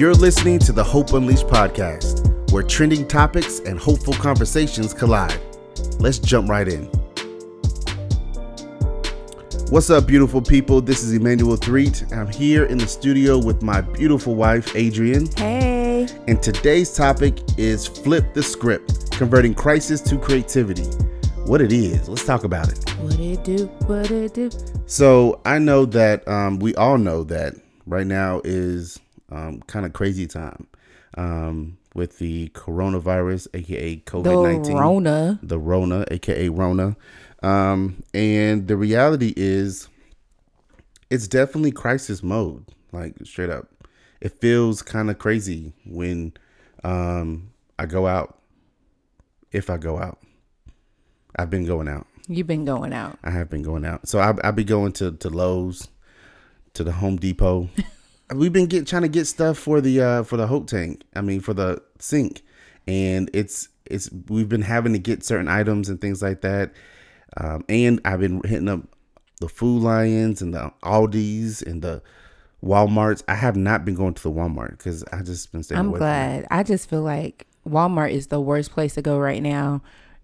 You're listening to the Hope Unleashed podcast, where trending topics and hopeful conversations collide. Let's jump right in. What's up, beautiful people? This is Emmanuel Threet. I'm here in the studio with my beautiful wife, Adrian. Hey. And today's topic is Flip the Script Converting Crisis to Creativity. What it is, let's talk about it. What it do? What it do? So, I know that um, we all know that right now is um, kind of crazy time um, with the coronavirus, aka COVID nineteen, The Rona. the Rona, aka Rona, um, and the reality is, it's definitely crisis mode. Like straight up, it feels kind of crazy when um, I go out. If I go out, I've been going out. You've been going out. I have been going out. So I I be going to to Lowe's, to the Home Depot. We've been get trying to get stuff for the uh for the Hope tank. I mean for the sink, and it's it's we've been having to get certain items and things like that. Um, and I've been hitting up the Food Lions and the Aldi's and the WalMarts. I have not been going to the Walmart because I just been staying I'm glad. I just feel like Walmart is the worst place to go right now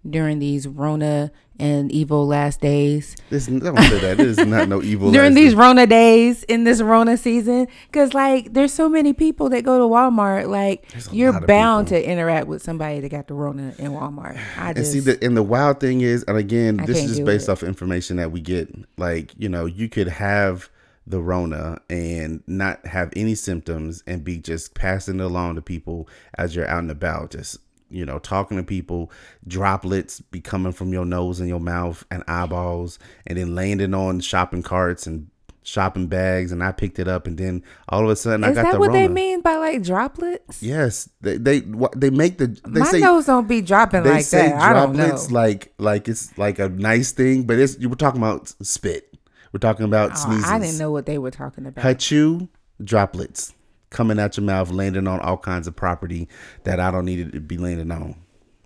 during these Rona and evil last days. This don't say that. This is not no evil. during these day. Rona days in this Rona season, because like there's so many people that go to Walmart. Like you're bound people. to interact with somebody that got the Rona in Walmart. I And just see the and the wild thing is, and again, I this is just based it. off information that we get. Like, you know, you could have the Rona and not have any symptoms and be just passing it along to people as you're out and about, just you know, talking to people, droplets be coming from your nose and your mouth and eyeballs, and then landing on shopping carts and shopping bags. And I picked it up, and then all of a sudden I got the. is that what Rona. they mean by like droplets? Yes, they they they make the they My say nose don't be dropping they like say that. I don't know. droplets like like it's like a nice thing, but it's you were talking about spit. We're talking about Oh, sneezes. I didn't know what they were talking about. Hachu droplets coming out your mouth, landing on all kinds of property that I don't need it to be landing on.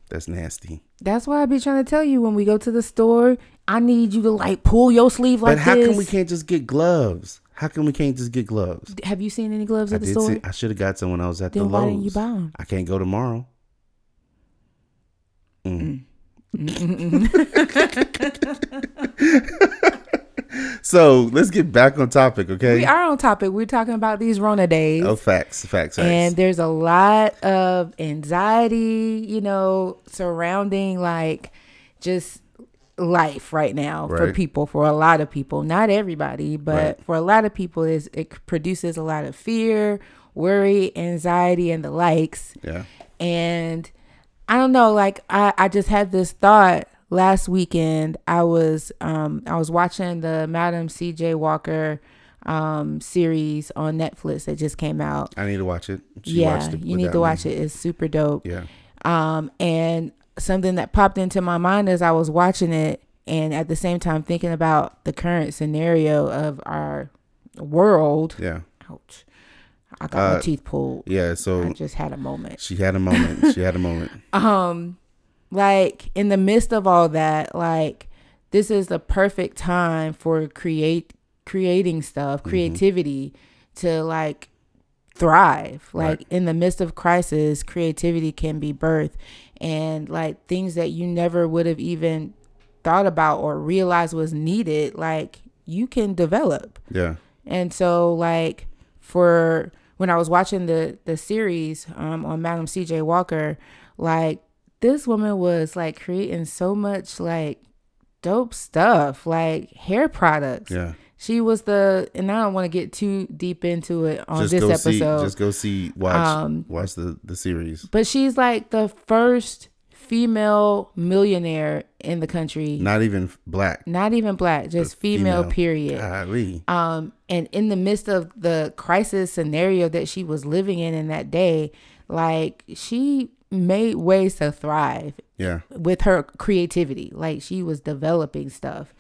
That's nasty. That's why I be trying to tell you when we go to the store, I need you to like pull your sleeve like this. but how this. come we can't just get gloves? How come we can't just get gloves? Have you seen any gloves I at the store? see. I should have got some when I was at Then the why didn't you buy 'em? I can't go tomorrow. Mm. mm. mm. mm so let's get back on topic, okay? We are on topic. We're talking about these Rona days. Oh, facts, facts, facts. and there's a lot of anxiety, you know, surrounding like just life right now for people, for a lot of people. Not everybody, but Right. for a lot of people, is it produces a lot of fear, worry, anxiety, and the likes. yeah, And I don't know, like I, I just had this thought last weekend. I was um I was watching the Madam CJ Walker um series on Netflix that just came out. I need to watch it. She yeah, it you need to me. watch it. It's super dope. Yeah, Um and something that popped into my mind as I was watching it and at the same time thinking about the current scenario of our world. yeah, Ouch. I got my Uh, teeth pulled. yeah. So I just had a moment. she had a moment. she had a moment. um like in the midst of all that like this is the perfect time for create creating stuff creativity to like thrive. Like Right. in the midst of crisis creativity can be birthed. And like things that you never would have even thought about or realized was needed like you can develop. Yeah, and so like for when I was watching the the series um on Madam CJ Walker, like this woman was like creating so much like dope stuff, like hair products. yeah. She was the and I don't want to get too deep into it on just this episode. see. Just go see. Watch. Um, watch the the series. but she's like the first female millionaire in the country. Not even black. Not even black, just female, female. period. Golly. um and in the midst of the crisis scenario that she was living in in that day like she made ways to thrive Yeah, with her creativity like she was developing stuff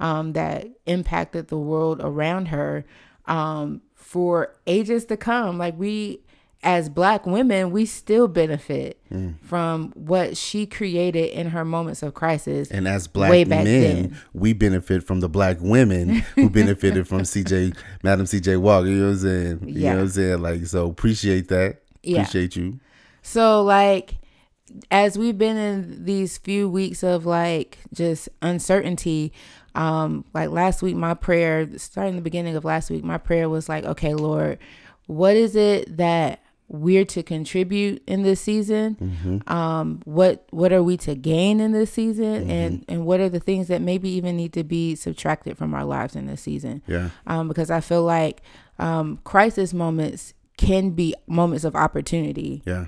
um that impacted the world around her um for ages to come like we as black women, we still benefit Mm. from what she created in her moments of crisis. And as black way back men, then. we benefit from the black women who benefited from CJ, Madam CJ Walker. You know what I'm saying? You Yeah. know what I'm saying? Like, so appreciate that. Yeah. Appreciate you. So like as we've been in these few weeks of like just uncertainty, um, like last week my prayer, starting the beginning of last week, my prayer was like, okay, Lord, what is it that we're to contribute in this season? Um, what what are we to gain in this season? And and what are the things that maybe even need to be subtracted from our lives in this season? Yeah. um, because I feel like um, crisis moments can be moments of opportunity, Yeah.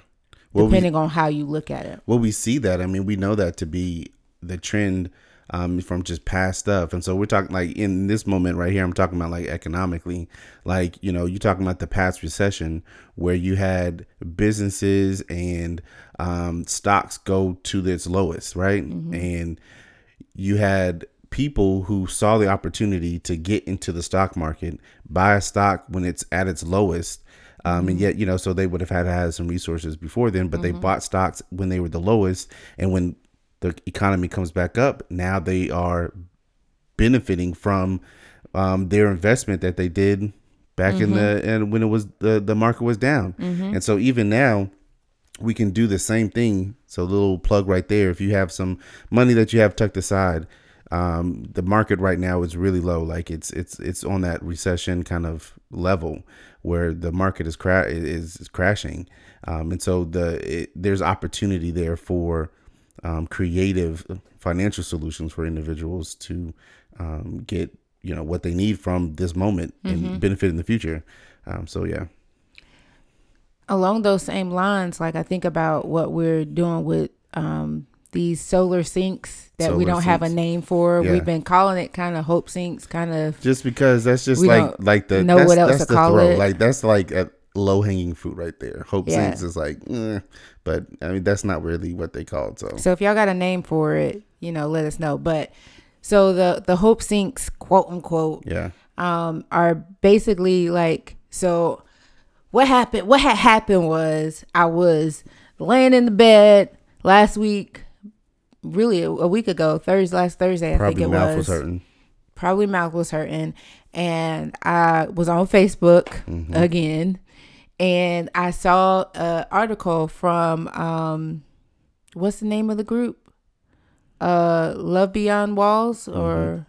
Well, we, depending on how you look at it. well, we see that. I mean, we know that to be the trend um, from just past stuff. And so we're talking like in this moment right here, I'm talking about like economically, like, you know, you're talking about the past recession where you had businesses and um, stocks go to its lowest, right? And you had people who saw the opportunity to get into the stock market, buy a stock when it's at its lowest. Um, and yet, you know, so they would have had to have some resources before then, but they bought stocks when they were the lowest. And when the economy comes back up, now they are benefiting from um, their investment that they did back in the and when it was the the market was down. And so even now, we can do the same thing. So little plug right there. If you have some money that you have tucked aside, um, the market right now is really low. Like it's it's it's on that recession kind of level where the market is cra- is, is crashing, um, and so the it, there's opportunity there for um, creative financial solutions for individuals to um, get you know what they need from this moment and benefit in the future. Um, so yeah, Along those same lines, like I think about what we're doing with um, these solar sinks that we don't have a name for. Yeah. We've been calling it kind of hope sinks, kind of. just because that's just like like the know that's, what else that's to call throw. it. Like that's like a low hanging fruit right there. Hope Yeah. sinks is like, eh, but I mean that's not really what they call it. So So if y'all got a name for it, you know, let us know. But so the the hope sinks, quote unquote, yeah, um, are basically like so what happened what had happened was i was laying in the bed last week really a, a week ago thursday last thursday i probably think it mouth was, was hurting. probably mouth was hurting and i was on facebook Mm-hmm. again and i saw an article from um what's the name of the group uh love beyond walls or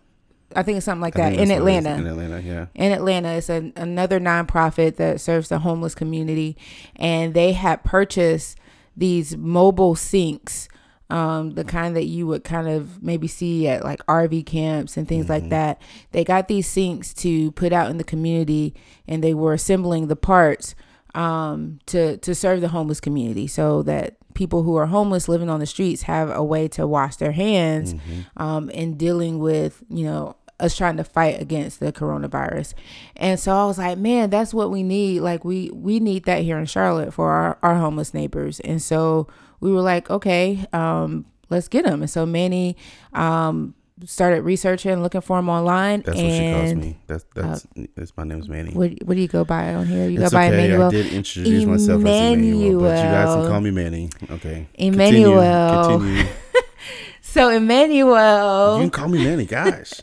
i think it's something like Mm-hmm. I that in that's what it is. atlanta In Atlanta, yeah. in Atlanta. It's an, another nonprofit that serves the homeless community, and they had purchased these mobile sinks, um, the kind that you would kind of maybe see at like RV camps and things like that. They got these sinks to put out in the community, and they were assembling the parts um, to to serve the homeless community, so that people who are homeless living on the streets have a way to wash their hands um, in dealing with you know us trying to fight against the coronavirus. And so I was like, man, that's what we need. Like we we need that here in Charlotte for our, our homeless neighbors. And so we were like, okay, um, let's get them. And so Manny um, started researching, looking for them online. That's what she calls me. That's that's that's my name's Manny. What what do you go by on here? You it's go by okay. Emmanuel. I did introduce myself as Emmanuel, but you guys can call me Manny. Okay. Emmanuel. Continue. Continue. So Emmanuel, You can call me Manny. Gosh.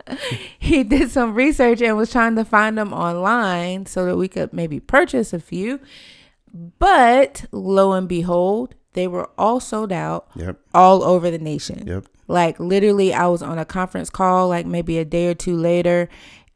he did some research and was trying to find them online so that we could maybe purchase a few. But lo and behold, they were all sold out Yep. all over the nation. Yep. Like literally, I was on a conference call like maybe a day or two later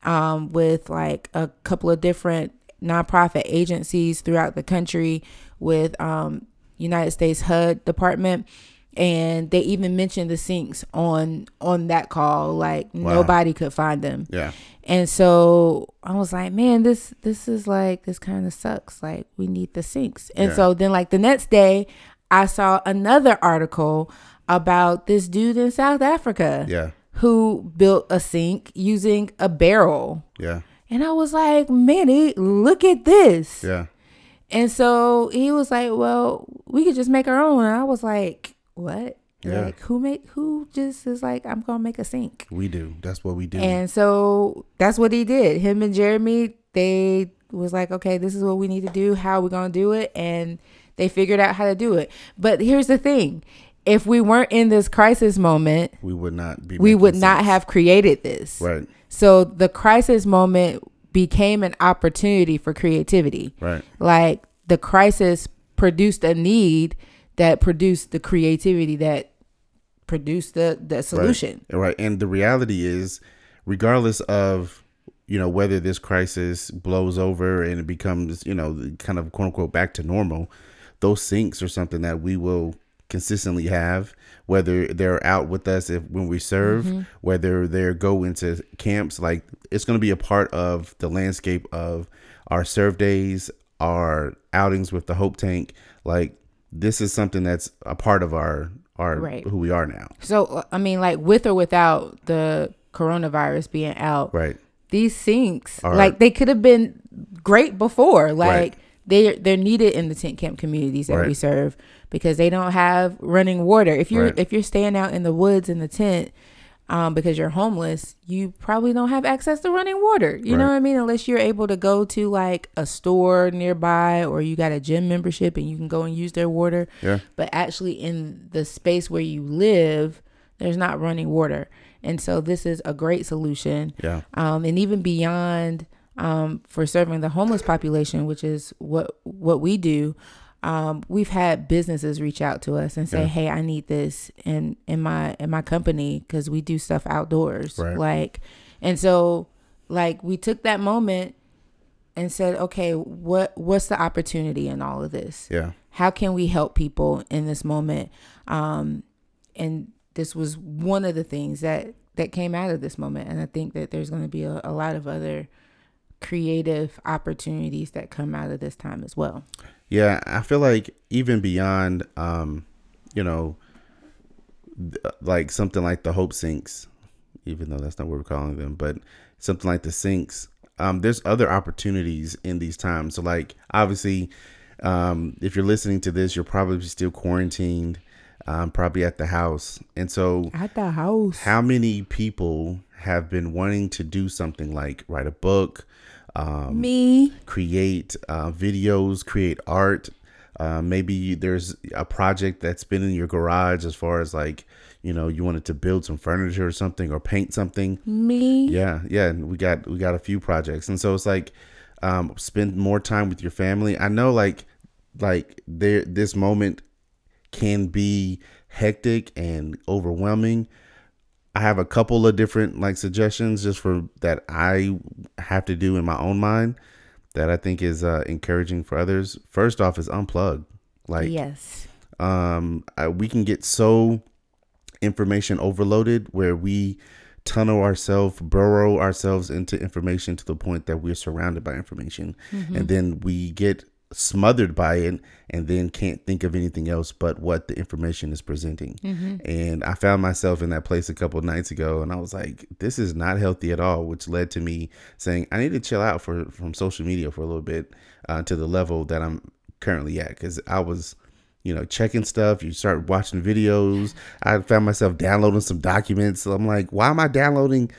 um, with like a couple of different nonprofit agencies throughout the country with um, United States HUD department. And they even mentioned the sinks on on that call. Like Wow. nobody could find them. Yeah. And so I was like, man, this this is like this kind of sucks. Like we need the sinks. And Yeah. so then like the next day I saw another article about this dude in South Africa Yeah. who built a sink using a barrel. Yeah. And I was like, Manny, look at this. Yeah. And so he was like, Well, we could just make our own. And I was like, What? Yeah. Like who make who just is like, I'm gonna make a sink. We do. That's what we do. And so that's what he did. Him and Jeremy, they was like, okay, this is what we need to do. How are we gonna do it? And they figured out how to do it. But here's the thing: if we weren't in this crisis moment, we would not be. we would not have created this. Right. So the crisis moment became an opportunity for creativity. Right. Like the crisis produced a need that produced the creativity that produced the the solution. Right. right. And the reality is, regardless of you know whether this crisis blows over and it becomes you know kind of quote unquote back to normal, those sinks are something that we will consistently have whether they're out with us if when we serve Mm-hmm. whether they're go into camps like it's going to be a part of the landscape of our serve days our outings with the hope tank like this is something that's a part of our our Right. who we are now So I mean, like with or without the coronavirus being out, right these sinks Are- like they could have been great before. Like Right. They they're needed in the tent camp communities that we serve because they don't have running water. If you're Right. if you're staying out in the woods in the tent. Um, because you're homeless, you probably don't have access to running water. You know what I mean? Unless you're able to go to like a store nearby or you got a gym membership and you can go and use their water yeah but actually in the space where you live there's not running water and so this is a great solution yeah um, and even beyond um, for serving the homeless population which is what what we do. Um, we've had businesses reach out to us and say Yeah. hey i need this in in my in my company because we do stuff outdoors. Right. like and so like we took that moment and said okay what what's the opportunity in all of this? Yeah. How can we help people in this moment? Um and this was one of the things that that came out of this moment and i think that there's going to be a, a lot of other creative opportunities that come out of this time as well Yeah, I feel like even beyond, um, you know, th- like something like the Hope Sinks, even though that's not what we're calling them, but something like the Sinks, um, there's other opportunities in these times. So, like, obviously, um, if you're listening to this, you're probably still quarantined, um, probably at the house. And so, at the house how many people have been wanting to do something like write a book, um, me create uh, videos, create art. Uh, maybe there's a project that's been in your garage as far as like, you know, you wanted to build some furniture or something or paint something. me Yeah, yeah. And we got we got a few projects, and so it's like, um, spend more time with your family. I know, like, like there this moment can be hectic and overwhelming. I have a couple of different like suggestions just for that I have to do in my own mind that I think is uh, encouraging for others. First off, is unplug. Like, yes um I, we can get so information overloaded where we tunnel ourselves burrow ourselves into information to the point that we're surrounded by information and then we get smothered by it and then can't think of anything else but what the information is presenting and i found myself in that place a couple of nights ago and i was like this is not healthy at all which led to me saying i need to chill out for from social media for a little bit uh, to the level that i'm currently at because i was you know, checking stuff. You start watching videos. I found myself downloading some documents. So I'm like, why am I downloading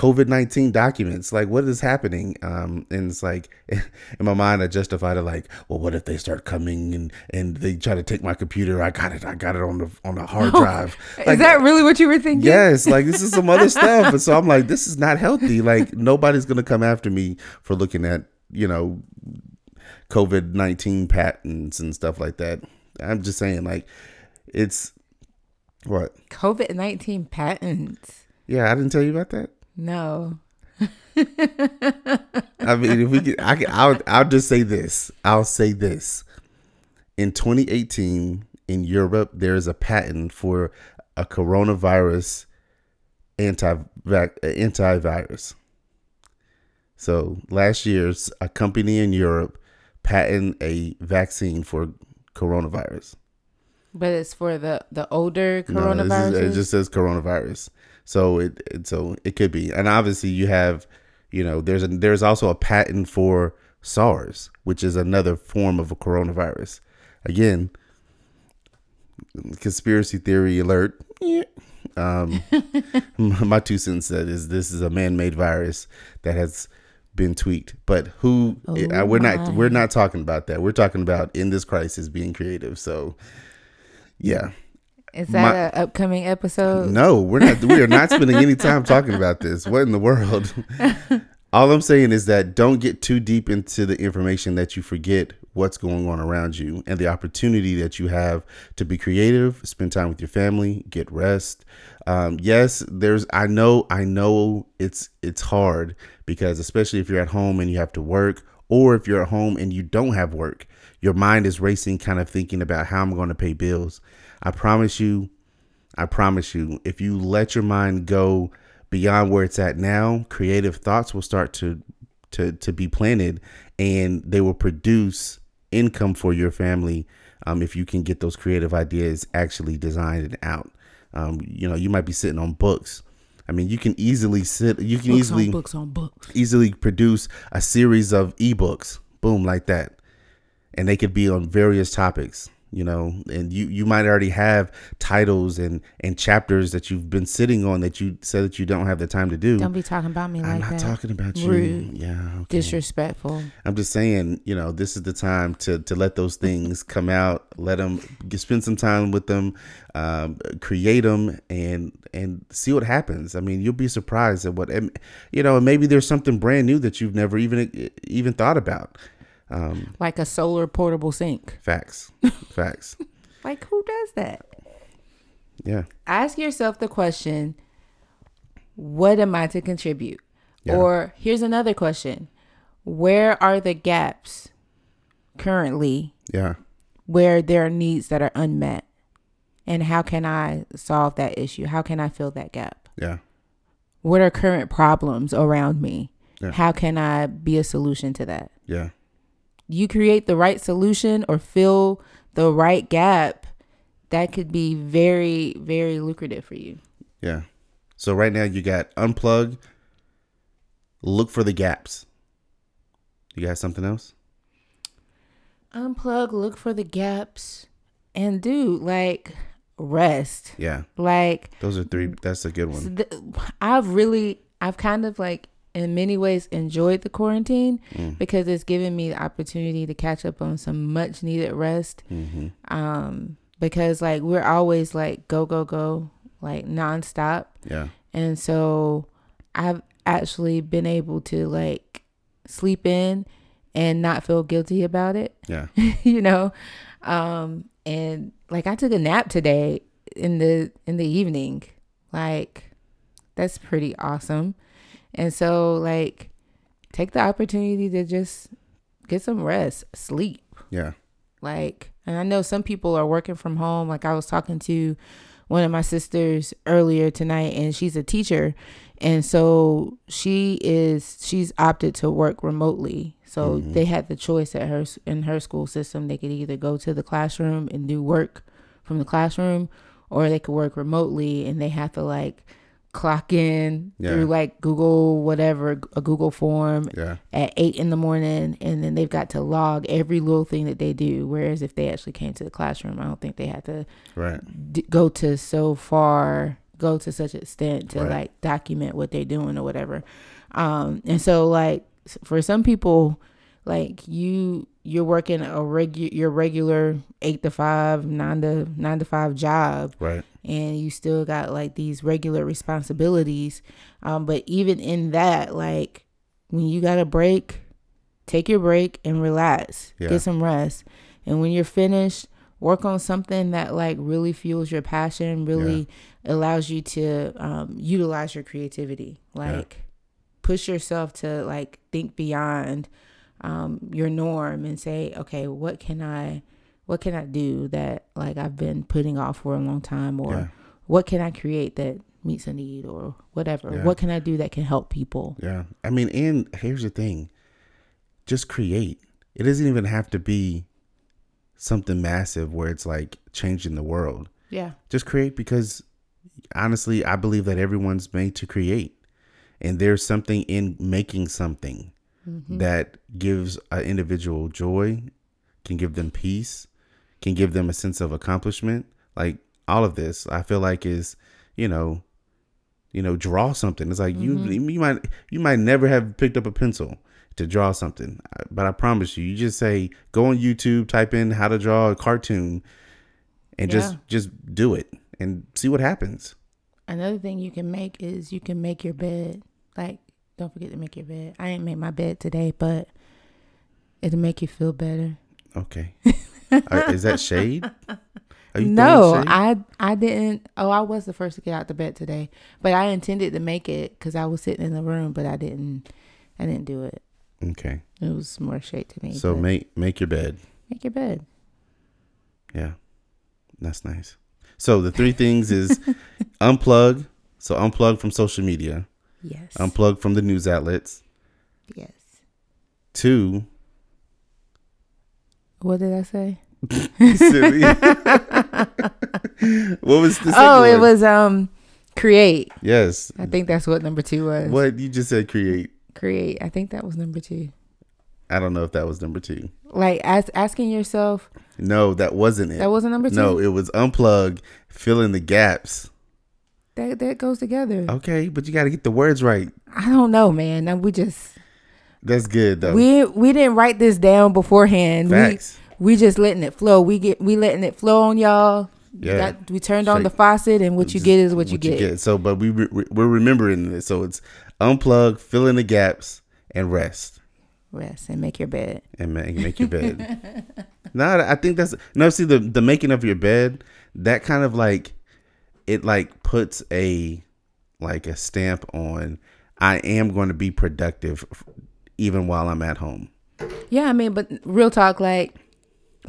COVID 19 documents? Like, what is happening? Um, and it's like, in my mind, I justified it like, well, what if they start coming and, and they try to take my computer? I got it. I got it on the on the hard drive. is Like, that really what you were thinking Yes, like this is some other stuff. And so I'm like, this is not healthy. Like nobody's gonna come after me for looking at, you know, COVID nineteen patents and stuff like that. I'm just saying, like, it's what? covid-19 patents Yeah, I didn't tell you about that. No I mean, if we can, I can, I'll, I'll just say this. I'll say this. In 2018, in Europe, there is a patent for a coronavirus anti antivirus. So last year's a company in Europe patent a vaccine for coronavirus. But it's for the the older coronavirus is- it just says coronavirus. So it, it so it could be, and obviously you have, you know, there's a there's also a patent for SARS, which is another form of a coronavirus. Again, conspiracy theory alert. Yeah. Um, my two cents said is this is a man-made virus that has been tweaked. But who? Oh uh, we're not. We're not talking about that. We're talking about in this crisis being creative. So, yeah. Is that My- an upcoming episode? No, we're not. We are not spending any time talking about this. What in the world? All I'm saying is that don't get too deep into the information that you forget what's going on around you and the opportunity that you have to be creative, spend time with your family, get rest. Um, yes, there's. I know. I know it's it's hard because especially if you're at home and you have to work, or if you're at home and you don't have work, your mind is racing, kind of thinking about how I'm going to pay bills. I promise you, I promise you, if you let your mind go beyond where it's at now, creative thoughts will start to to to be planted, and they will produce income for your family. Um, if you can get those creative ideas actually designed and out, um, you know, you might be sitting on books. I mean, you can easily sit. You can Books easily on books on books. easily produce a series of ebooks, boom, like that, and they could be on various topics. You know, and you you might already have titles and and chapters that you've been sitting on that you said that you don't have the time to do. Don't be talking about me like. I'm like not that. talking about you. Rude. Yeah, okay. Disrespectful. I'm just saying, you know, this is the time to to let those things come out. Let them spend some time with them, um, create them, and and see what happens. I mean, you'll be surprised at what, and, you know, and maybe there's something brand new that you've never even even thought about. Um, Like a solar portable sink. facts, facts. Like who does that? Yeah, Ask yourself the question, what am I to contribute? Yeah. Or here's another question. Where are the gaps currently yeah, where there are needs that are unmet? And how can I solve that issue? How can I fill that gap? yeah, What are current problems around me? Yeah. How can I be a solution to that? yeah, You create the right solution or fill the right gap, that could be very, very lucrative for you. yeah. So right now you got unplug. Look for the gaps. You got something else? Unplug, look for the gaps, and do like rest. Yeah, Like those are three. That's a good one. th- I've really, I've kind of like in many ways enjoyed the quarantine Mm. because it's given me the opportunity to catch up on some much needed rest. Mm-hmm. Um, because like we're always like go go go like nonstop, Yeah, and so I've actually been able to like sleep in and not feel guilty about it. yeah, you know um and like i took a nap today in the in the evening like that's pretty awesome and so like take the opportunity to just get some rest sleep. Yeah, like and i know some people are working from home. Like i was talking to one of my sisters earlier tonight and she's a teacher. And so she is she's opted to work remotely. So Mhm. they had the choice at her in her school system. They could either go to the classroom and do work from the classroom or they could work remotely and they have to like clock in Yeah. through like google whatever a google form yeah, at eight in the morning and then they've got to log every little thing that they do whereas if they actually came to the classroom i don't think they had to right. d- go to so far go to such extent to Right. like document what they're doing or whatever um and so like for some people like you you're working a regular your regular eight to five nine to nine to five job. Right. and you still got like these regular responsibilities. Um but even in that like when you got a break take your break and relax. Yeah. get some rest. And when you're finished work on something that like really fuels your passion really allows you to um, utilize your creativity. Like push yourself to like think beyond um, your norm and say okay what can i what can i do that like i've been putting off for a long time or Yeah. what can i create that meets a need or whatever Yeah. what can i do that can help people Yeah. I mean, and here's the thing just create. It doesn't even have to be something massive where it's like changing the world. yeah Just create because honestly, I believe that everyone's made to create. And there's something in making something that gives an individual joy, can give them peace, can give them a sense of accomplishment. Like all of this, I feel like is, you know, you know, draw something. It's like Mm-hmm. you you might you might never have picked up a pencil to draw something, but I promise you, you just say go on YouTube, type in how to draw a cartoon, and just just do it and see what happens. Another thing you can make is you can make your bed. Like, don't forget to make your bed. I ain't made my bed today, but it'll make you feel better. Okay, Are- is that shade? Are you No, shade? I I didn't. Oh, I was the first to get out the bed today, but I intended to make it because I was sitting in the room, but I didn't. I didn't do it. okay. It was more shade to me. So make make your bed. make your bed. Yeah, that's nice. So the three things is unplug. So unplug from social media. Yes. Unplug from the news outlets. yes. Two, What did I say? silly. what was the Oh, it one? was um create. yes. I think that's what number two was. What you just said? Create. Create. I think that was number two. I don't know if that was number two. Like as, asking yourself, No, that wasn't it. that wasn't number two. no, it was unplug, fill in the gaps. That that goes together. Okay, but you got to get the words right. I don't know, man. We just That's good though. we we didn't write this down beforehand. Facts. We we just letting it flow. We get we letting it flow on y'all. Yeah. got- we turned on the faucet, and what you Just get is what, you, get. So, but we re- we're remembering this. So it's unplug, fill in the gaps, and rest, Rest and make your bed. and make, make your bed. no, I think that's no. See the the making of your bed. That kind of like it like puts a like a stamp on. I am going to be productive, even while I'm at home. Yeah, I mean, but real talk, like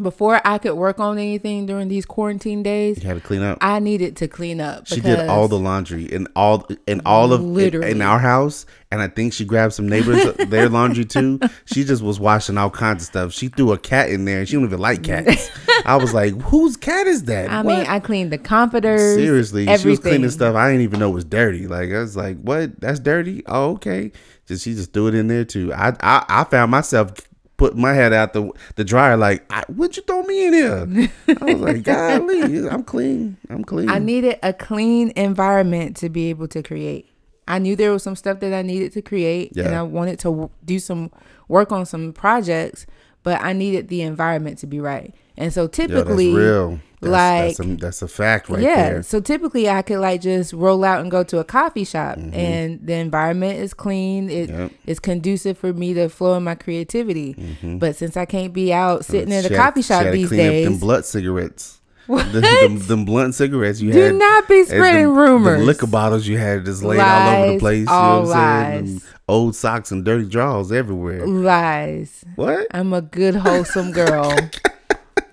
before I could work on anything during these quarantine days, You had to clean up. I needed to clean up. She did all the laundry and all in all of Literally. in our house, and I think she grabbed some neighbors their laundry too. She just was washing all kinds of stuff. She threw a cat in there, and she don't even like cats. I was like, "Whose cat is that?" I What? mean, I cleaned the comforters. seriously, she was cleaning stuff I didn't even know was dirty. Like I was like, "What? That's dirty? Oh, okay." Just she just threw it in there too. I I, I found myself put my head out the the dryer like, I, "Would you throw me in here?" I was like, "Golly, I'm clean. I'm clean." I needed a clean environment to be able to create. I knew there was some stuff that I needed to create, and I wanted to w- do some work on some projects, but I needed the environment to be right. And so Yo, typically, that's real. That's, like- that's a, that's a fact right yeah. there. So typically, I could like just roll out and go to a coffee shop, Mm-hmm. and the environment is clean. It is Yep. conducive for me to flow in my creativity. But since I can't be out sitting Mm-hmm. A coffee shop these days, blunt cigarettes. What? The, them, them blunt cigarettes you do had. not be spreading them- rumors. The liquor bottles you had just laid all over the Lies, place. You know all what I'm saying? lies. Old socks and dirty drawers everywhere. Lies. What? I'm a good, wholesome girl.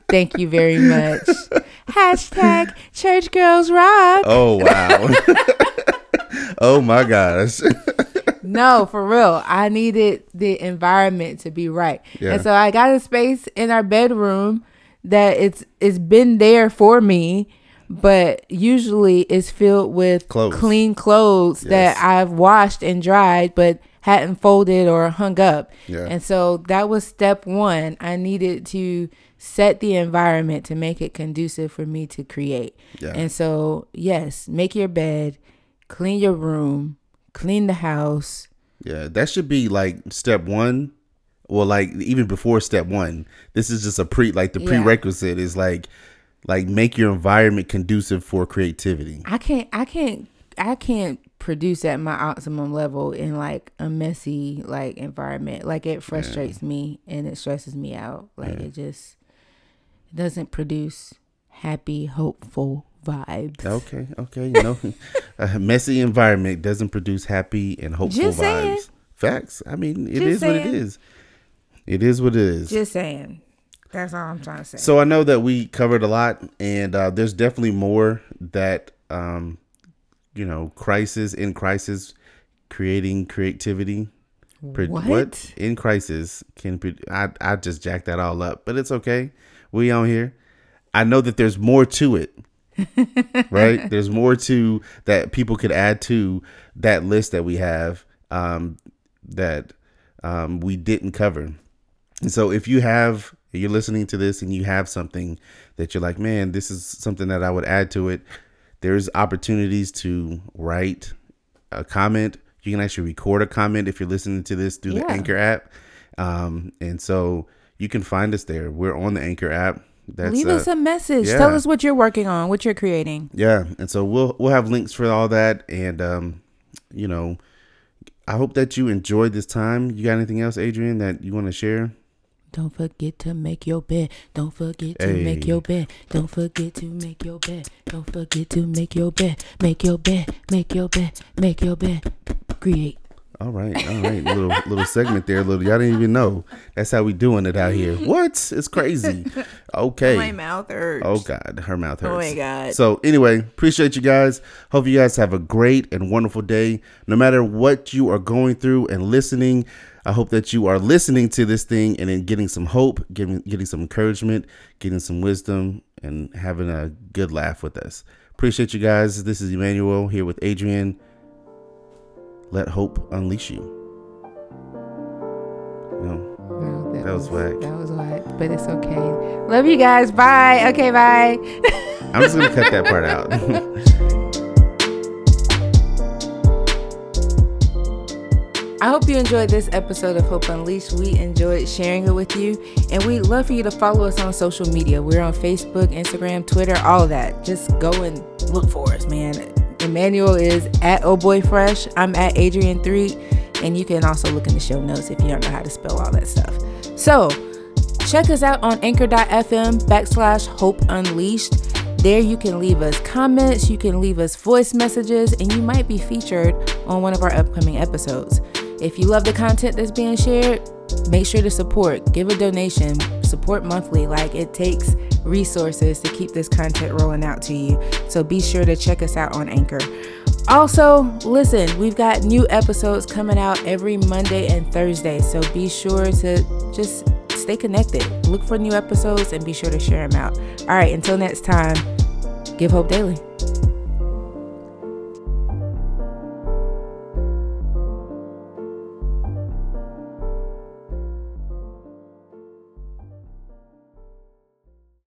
Thank you very much. Hashtag church girls rock. Oh wow. oh my gosh. No, for real. I needed the environment to be right. Yeah. And so I got a space in our bedroom that it's it's been there for me, but usually it's filled with Clothes. clean clothes that I've washed and dried but hadn't folded or hung up. Yeah. And so that was step 1. I needed to set the environment to make it conducive for me to create. Yeah. And so, yes, make your bed, clean your room, clean the house. Yeah, that should be like step one. Well, like even before step one, this is just a pre like the Yeah. prerequisite is like like make your environment conducive for creativity. I can't I can't I can't produce at my optimum level in like a messy like environment. Like it frustrates me and it stresses me out. Like it just doesn't produce happy, hopeful vibes. Okay, okay, you know, a messy environment doesn't produce happy and hopeful Just saying. vibes. Facts. I mean, it Just is what it saying. is. It is what it is. Just saying. That's all I'm trying to say. So I know that we covered a lot, and uh, there's definitely more that um, you know, crisis in crisis, creating creativity. Pro- What? in crisis can? I I just jacked that all up, but it's okay. We on here. I know that there's more to it. right? There's more to that people could add to that list that we have um, that um, we didn't cover. And so if you have you're listening to this and you have something that you're like, man, this is something that I would add to it. There's opportunities to write a comment. You can actually record a comment if you're listening to this through the Anchor app. Um, and so you can find us there. We're on the Anchor app. That's Leave uh, us a message. yeah. Tell us what you're working on, what you're creating. yeah, and so we'll we'll have links for all that, and um, you know, I hope that you enjoyed this time. You got anything else, Adrian, that you want to share? Don't forget to make your bed. Don't forget to make your bed. Don't forget to make your bed. Don't forget to make your bed. Make your bed. Make your bed. Make your bed. Create. All right, all right, little little segment there. Little y'all didn't even know. That's how we doing it out here. What? It's crazy. Okay. My mouth hurts. Oh God, her mouth hurts. Oh my God. So anyway, appreciate you guys. Hope you guys have a great and wonderful day. No matter what you are going through and listening, I hope that you are listening to this thing and then getting some hope, getting getting some encouragement, getting some wisdom, and having a good laugh with us. Appreciate you guys. This is Emmanuel here with Adrian. Let hope unleash you. No. No, That was whack. That was whack, but it's okay. Love you guys. Bye. Okay, bye. I'm just gonna cut that part out. I hope you enjoyed this episode of Hope Unleashed. We enjoyed sharing it with you, and we'd love for you to follow us on social media. We're on Facebook, Instagram, Twitter, all that. Just go and look for us, man. Emmanuel is at Oh Boy Fresh. I'm at Adrian3, and you can also look in the show notes if you don't know how to spell all that stuff. So, check us out on anchor.fm backslash hope unleashed. There you can leave us comments, you can leave us voice messages, and you might be featured on one of our upcoming episodes. If you love the content that's being shared, make sure to support, give a donation, support monthly. Like it takes resources to keep this content rolling out to you. So be sure to check us out on Anchor. Also, listen, we've got new episodes coming out every Monday and Thursday. So be sure to just stay connected. Look for new episodes and be sure to share them out. All right, until next time, give hope daily.